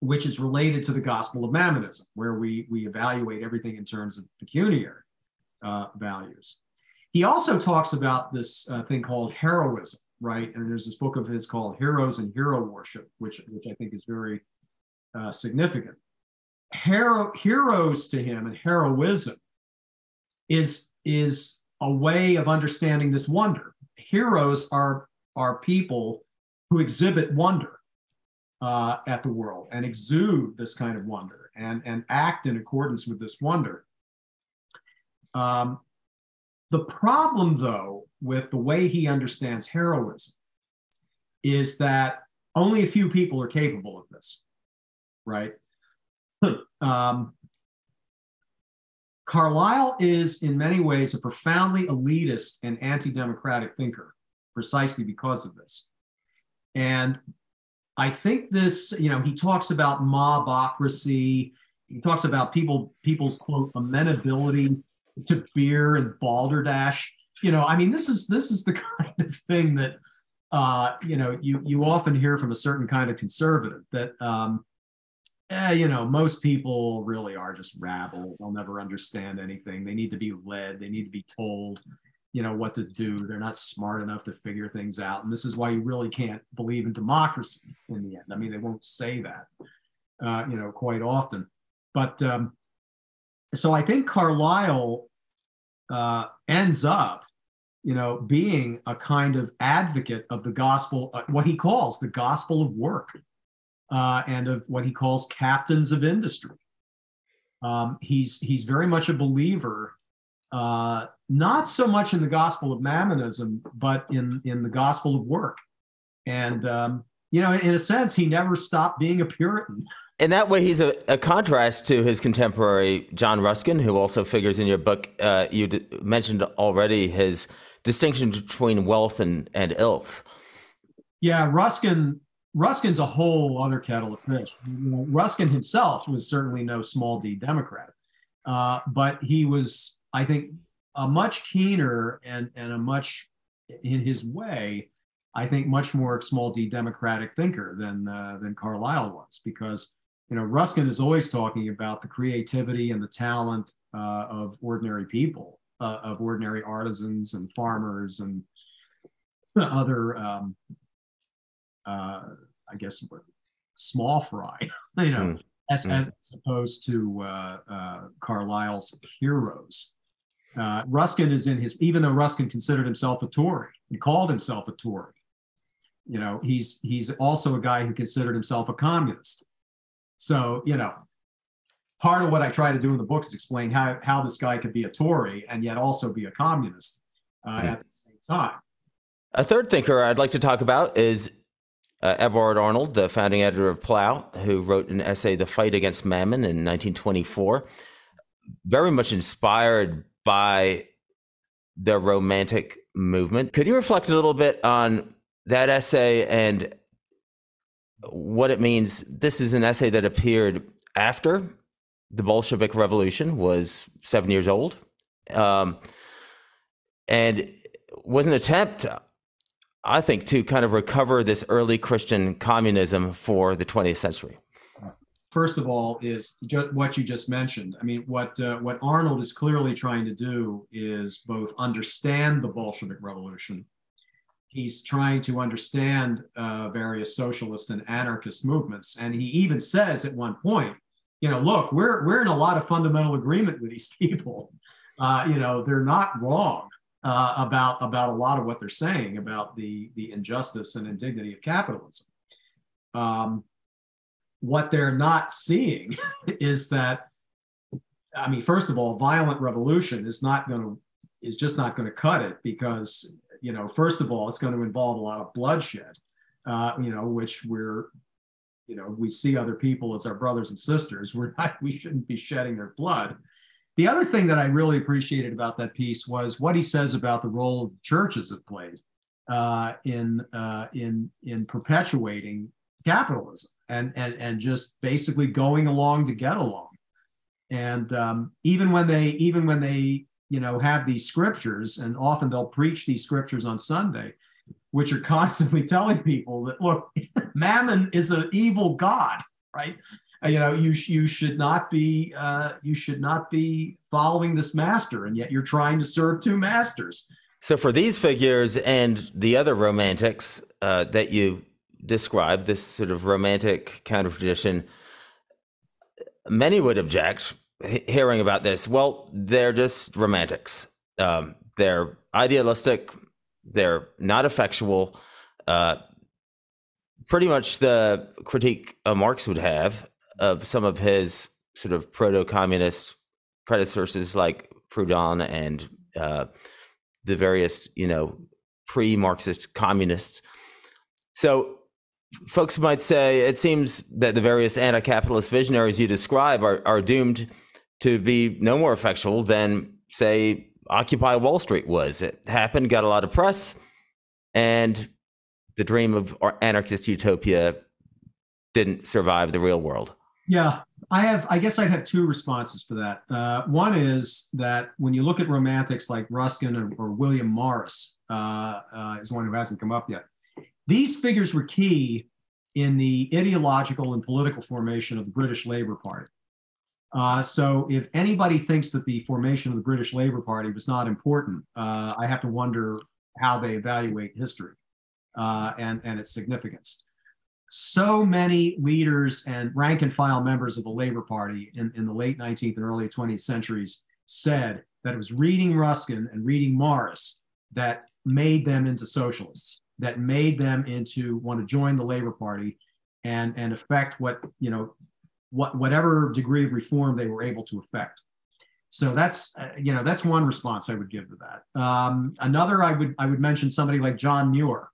which is related to the gospel of mammonism, where we we evaluate everything in terms of pecuniary uh, values. He also talks about this uh, thing called heroism, right? And there's this book of his called Heroes and Hero Worship, which which I think is very uh, significant. Hero, heroes to him and heroism is is a way of understanding this wonder heroes are, are people who exhibit wonder uh, at the world and exude this kind of wonder and, and act in accordance with this wonder. Um, the problem, though, with the way he understands heroism is that only a few people are capable of this, right? um, Carlyle is, in many ways, a profoundly elitist and anti democratic thinker, precisely because of this. And I think this, you know, he talks about mobocracy. He talks about people, people's quote amenability to beer and balderdash. You know, I mean, this is this is the kind of thing that uh, you know you you often hear from a certain kind of conservative that um, eh, you know, most people really are just rabble. They'll never understand anything. They need to be led. They need to be told. you know what to do. They're not smart enough to figure things out, and this is why you really can't believe in democracy in the end. I mean, they won't say that, uh, you know, quite often. But um, so I think Carlyle uh, ends up, you know, being a kind of advocate of the gospel, uh, what he calls the gospel of work, uh, and of what he calls captains of industry. Um, he's he's very much a believer, uh, not so much in the gospel of mammonism, but in in the gospel of work, and um, you know, in a sense, he never stopped being a Puritan.
In that way, he's a, a contrast to his contemporary John Ruskin, who also figures in your book. Uh, you d- mentioned already his distinction between wealth and and ilth.
Yeah, Ruskin Ruskin's a whole other kettle of fish. Ruskin himself was certainly no small d Democrat, uh, but he was, I think, a much keener and, and a much, in his way, I think, much more small d Democratic thinker than uh, than Carlyle was, because you know Ruskin is always talking about the creativity and the talent uh, of ordinary people, uh, of ordinary artisans and farmers and other um, uh, I guess, small fry, you know, mm. as, mm. as opposed to uh, uh, Carlyle's heroes. Uh, Ruskin is in his, even though Ruskin considered himself a Tory, he called himself a Tory. You know, he's he's also a guy who considered himself a communist. So, you know, part of what I try to do in the book is explain how, how this guy could be a Tory and yet also be a communist uh, mm. at the same time.
A third thinker I'd like to talk about is uh, Eberhard Arnold, the founding editor of Plough, who wrote an essay, The Fight Against Mammon, in 1924, very much inspired by the Romantic movement. Could you reflect a little bit on that essay and what it means? This is an essay that appeared after the Bolshevik Revolution was seven years old. Um, and was an attempt I think, to kind of recover this early Christian communism for the 20th century?
First of all, is ju- what you just mentioned. I mean, what uh, what Arnold is clearly trying to do is both understand the Bolshevik Revolution. He's trying to understand uh, various socialist and anarchist movements, and he even says at one point, you know, look, we're we're in a lot of fundamental agreement with these people. Uh, you know, they're not wrong uh, about about a lot of what they're saying about the the injustice and indignity of capitalism. Um, what they're not seeing is that, I mean, first of all, violent revolution is not going to is just not going to cut it because you know, first of all, it's going to involve a lot of bloodshed. Uh, you know, which we're you know we see other people as our brothers and sisters. We're not we shouldn't be shedding their blood. The other thing that I really appreciated about that piece was what he says about the role of churches have played uh, in uh, in in perpetuating capitalism and and and just basically going along to get along. And um, even when they even when they you know have these scriptures, and often they'll preach these scriptures on Sunday, which are constantly telling people that look, Mammon is an evil god, right? Uh, you know you you should not be uh, you should not be following this master and yet you're trying to serve two masters
so for these figures and the other romantics uh, that you described this sort of romantic of tradition many would object hearing about this well they're just romantics. Um, they're idealistic. They're not effectual. Uh, pretty much the critique Marx would have of some of his sort of proto-communist predecessors like Proudhon and uh, the various, you know, pre-Marxist communists. So folks might say it seems that the various anti-capitalist visionaries you describe are, are doomed to be no more effectual than, say, Occupy Wall Street was. It happened, got a lot of press, and the dream of anarchist utopia didn't survive the real world.
Yeah, I have. I guess I'd have two responses for that. Uh, one is that when you look at romantics like Ruskin or, or William Morris, uh, uh, is one who hasn't come up yet. These figures were key in the ideological and political formation of the British Labour Party. Uh, so if anybody thinks that the formation of the British Labour Party was not important, uh, I have to wonder how they evaluate history uh, and, and its significance. So many leaders and rank and file members of the Labour Party in, in the late 19th and early 20th centuries said that it was reading Ruskin and reading Morris that made them into socialists, that made them into want to join the Labour Party and, and affect what, you know, what, whatever degree of reform they were able to effect. So that's uh, you know that's one response I would give to that. Um, another I would I would mention somebody like John Muir,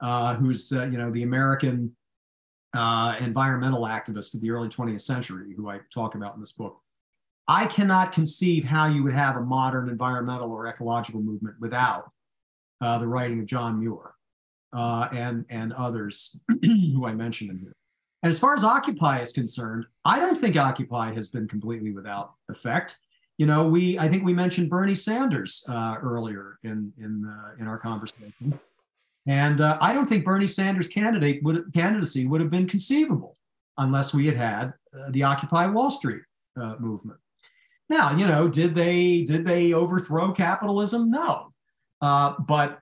uh, who's uh, you know the American uh, environmental activist of the early 20th century, who I talk about in this book. I cannot conceive how you would have a modern environmental or ecological movement without uh, the writing of John Muir uh, and and others who I mentioned in here. And as far as Occupy is concerned, I don't think Occupy has been completely without effect you know, we I think we mentioned Bernie Sanders uh, earlier in in uh, in our conversation, and uh, I don't think Bernie Sanders' candidate would candidacy would have been conceivable unless we had had uh, the Occupy Wall Street uh, movement. Now, you know, did they did they overthrow capitalism? No, uh, but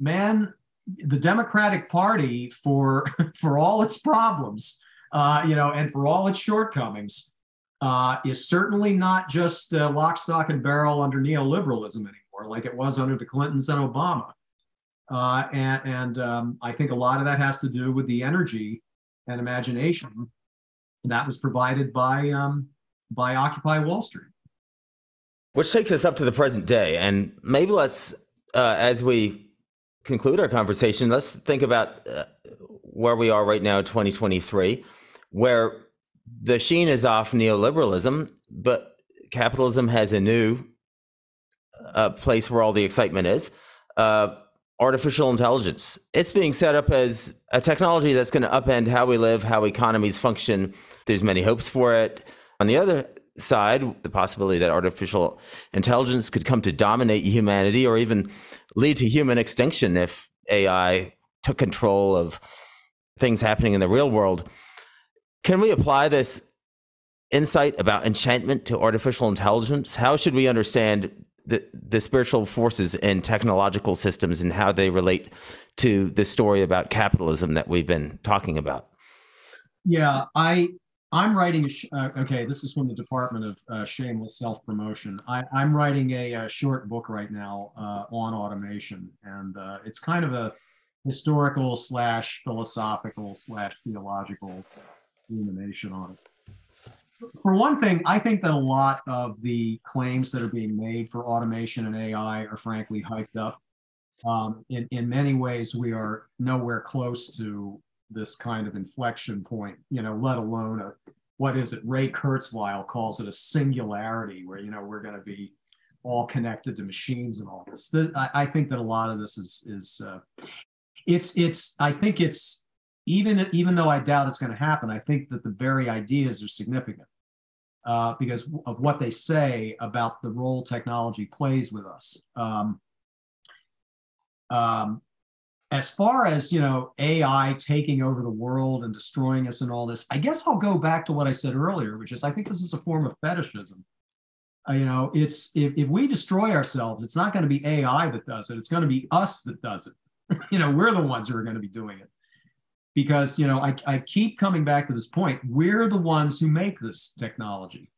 man, the Democratic Party for for all its problems, uh, you know, and for all its shortcomings uh, is certainly not just uh, lock, stock, and barrel under neoliberalism anymore, like it was under the Clintons and Obama. Uh, and, and um, I think a lot of that has to do with the energy and imagination that was provided by um, by Occupy Wall Street.
Which takes us up to the present day, and maybe let's, uh, as we conclude our conversation, let's think about uh, where we are right now, 2023, where the sheen is off neoliberalism, but capitalism has a new uh, place where all the excitement is. Uh, artificial intelligence. It's being set up as a technology that's going to upend how we live, how economies function. There's many hopes for it. On the other side, the possibility that artificial intelligence could come to dominate humanity or even lead to human extinction if AI took control of things happening in the real world. Can we apply this insight about enchantment to artificial intelligence? How should we understand the, the spiritual forces in technological systems and how they relate to the story about capitalism that we've been talking about?
Yeah, I I'm writing. A uh, okay, this is from the Department of uh, Shameless Self Promotion. I, am writing a, a, short book right now uh, on automation, and uh, it's kind of a historical slash philosophical slash theological illumination on it. For one thing, I think that a lot of the claims that are being made for automation and AI are frankly hyped up. Um, in, in many ways, we are nowhere close to this kind of inflection point, you know, let alone a, what is it? Ray Kurzweil calls it a singularity where, you know, we're going to be all connected to machines and all this. The, I, I, think that a lot of this is, is uh, it's, it's, I think it's even even though I doubt it's going to happen, I think that the very ideas are significant uh, because of what they say about the role technology plays with us. Um, um, as far as you know, AI taking over the world and destroying us and all this, I guess I'll go back to what I said earlier, which is I think this is a form of fetishism. Uh, you know, it's if, if we destroy ourselves, it's not going to be AI that does it; it's going to be us that does it. you know, we're the ones who are going to be doing it because you know I, I keep coming back to this point we're the ones who make this technology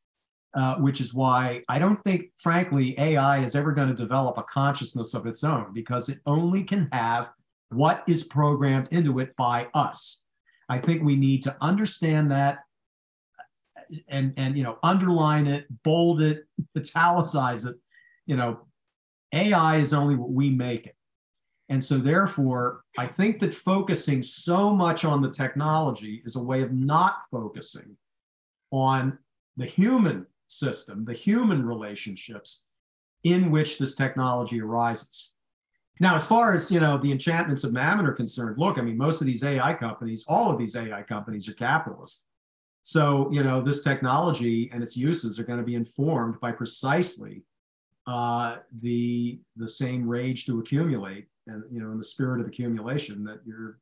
uh, which is why i don't think frankly ai is ever going to develop a consciousness of its own because it only can have what is programmed into it by us. I think we need to understand that and and you know underline it bold it italicize it. You know ai is only what we make it. And so, therefore, I think that focusing so much on the technology is a way of not focusing on the human system, the human relationships in which this technology arises. Now, as far as you know, the enchantments of mammon are concerned, look, I mean, most of these AI companies, all of these AI companies are capitalist. So, you know, this technology and its uses are going to be informed by precisely uh, the the same rage to accumulate and you know in the spirit of accumulation that you're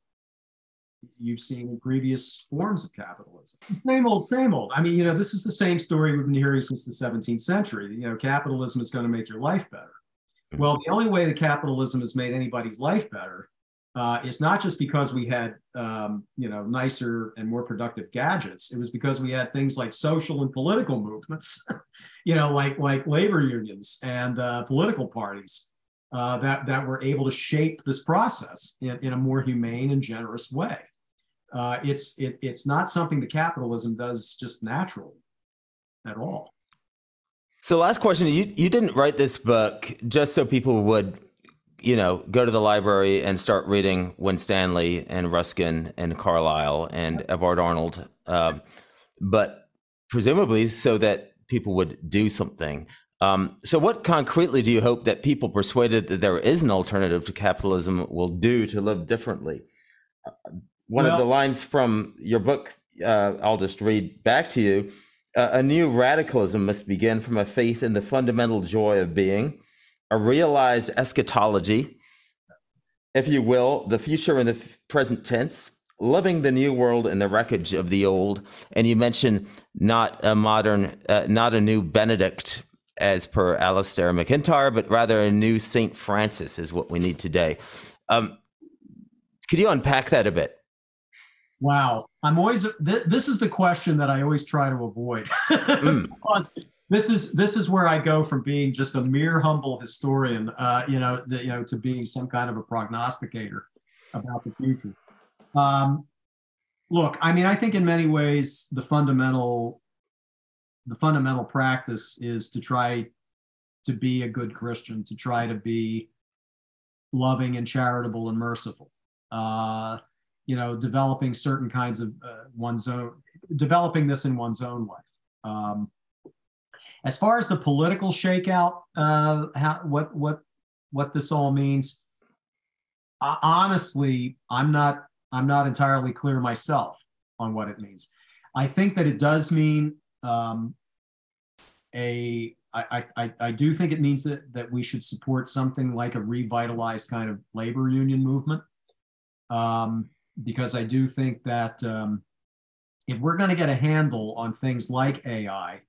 you've seen in previous forms of capitalism. Same old, same old. I mean, you know, this is the same story we've been hearing since the 17th century. You know, capitalism is going to make your life better. Well, the only way that capitalism has made anybody's life better uh, is not just because we had, um, you know, nicer and more productive gadgets. It was because we had things like social and political movements, you know, like like labor unions and uh, political parties uh, that that were able to shape this process in, in a more humane and generous way. Uh, it's it, it's not something that capitalism does just naturally at all.
So, last question: you you didn't write this book just so people would, you know, go to the library and start reading Winstanley and Ruskin and Carlyle and Eberhard Arnold, um, but presumably so that people would do something. Um, so, what concretely do you hope that people persuaded that there is an alternative to capitalism will do to live differently? Uh, one well, of the lines from your book, uh, I'll just read back to you. A new radicalism must begin from a faith in the fundamental joy of being, a realized eschatology, if you will, the future in the f- present tense, loving the new world and the wreckage of the old. And you mentioned not a modern, uh, not a new Benedict as per Alasdair MacIntyre, but rather a new Saint Francis is what we need today. Um, could you unpack that a bit?
Wow, I'm always th- this is the question that I always try to avoid mm. because this is this is where I go from being just a mere humble historian, uh, you know, the, you know, to being some kind of a prognosticator about the future. Um, look, I mean, I think in many ways the fundamental the fundamental practice is to try to be a good Christian, to try to be loving and charitable and merciful. Uh, you know, developing certain kinds of uh, one's own, developing this in one's own life. Um, as far as the political shakeout, uh, how, what what what this all means, honestly, I'm not I'm not entirely clear myself on what it means. I think that it does mean um, a I, I, I do think it means that, that we should support something like a revitalized kind of labor union movement. Um, because I do think that um, if we're going to get a handle on things like AI,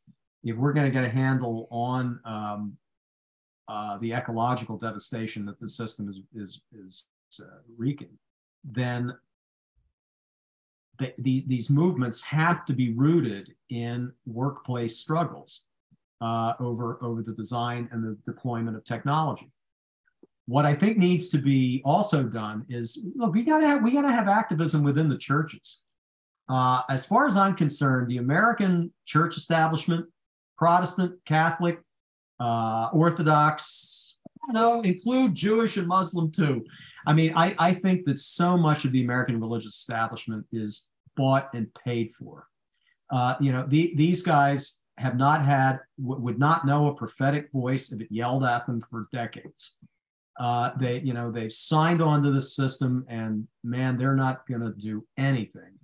if we're going to get a handle on um, uh, the ecological devastation that the system is, is, is uh, wreaking, then the, the, these movements have to be rooted in workplace struggles uh, over, over the design and the deployment of technology. What I think needs to be also done is look, we gotta have we gotta have activism within the churches. Uh, as far as I'm concerned, the American church establishment, Protestant, Catholic, uh, Orthodox, know, include Jewish and Muslim too. I mean, I, I think that so much of the American religious establishment is bought and paid for. Uh, you know, the, these guys have not had, would not know a prophetic voice if it yelled at them for decades. Uh, they, you know, they've signed on to the system, and man, they're not going to do anything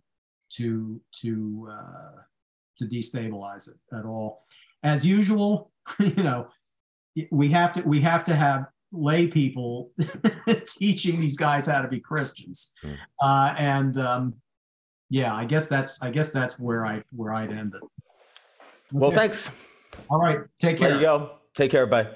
to to uh, to destabilize it at all. As usual, you know, we have to we have to have lay people teaching these guys how to be Christians, hmm. uh, and um, yeah, I guess that's I guess that's where I where I'd end it.
Well, thanks.
All right. Take care.
There you go. Take care. Bye.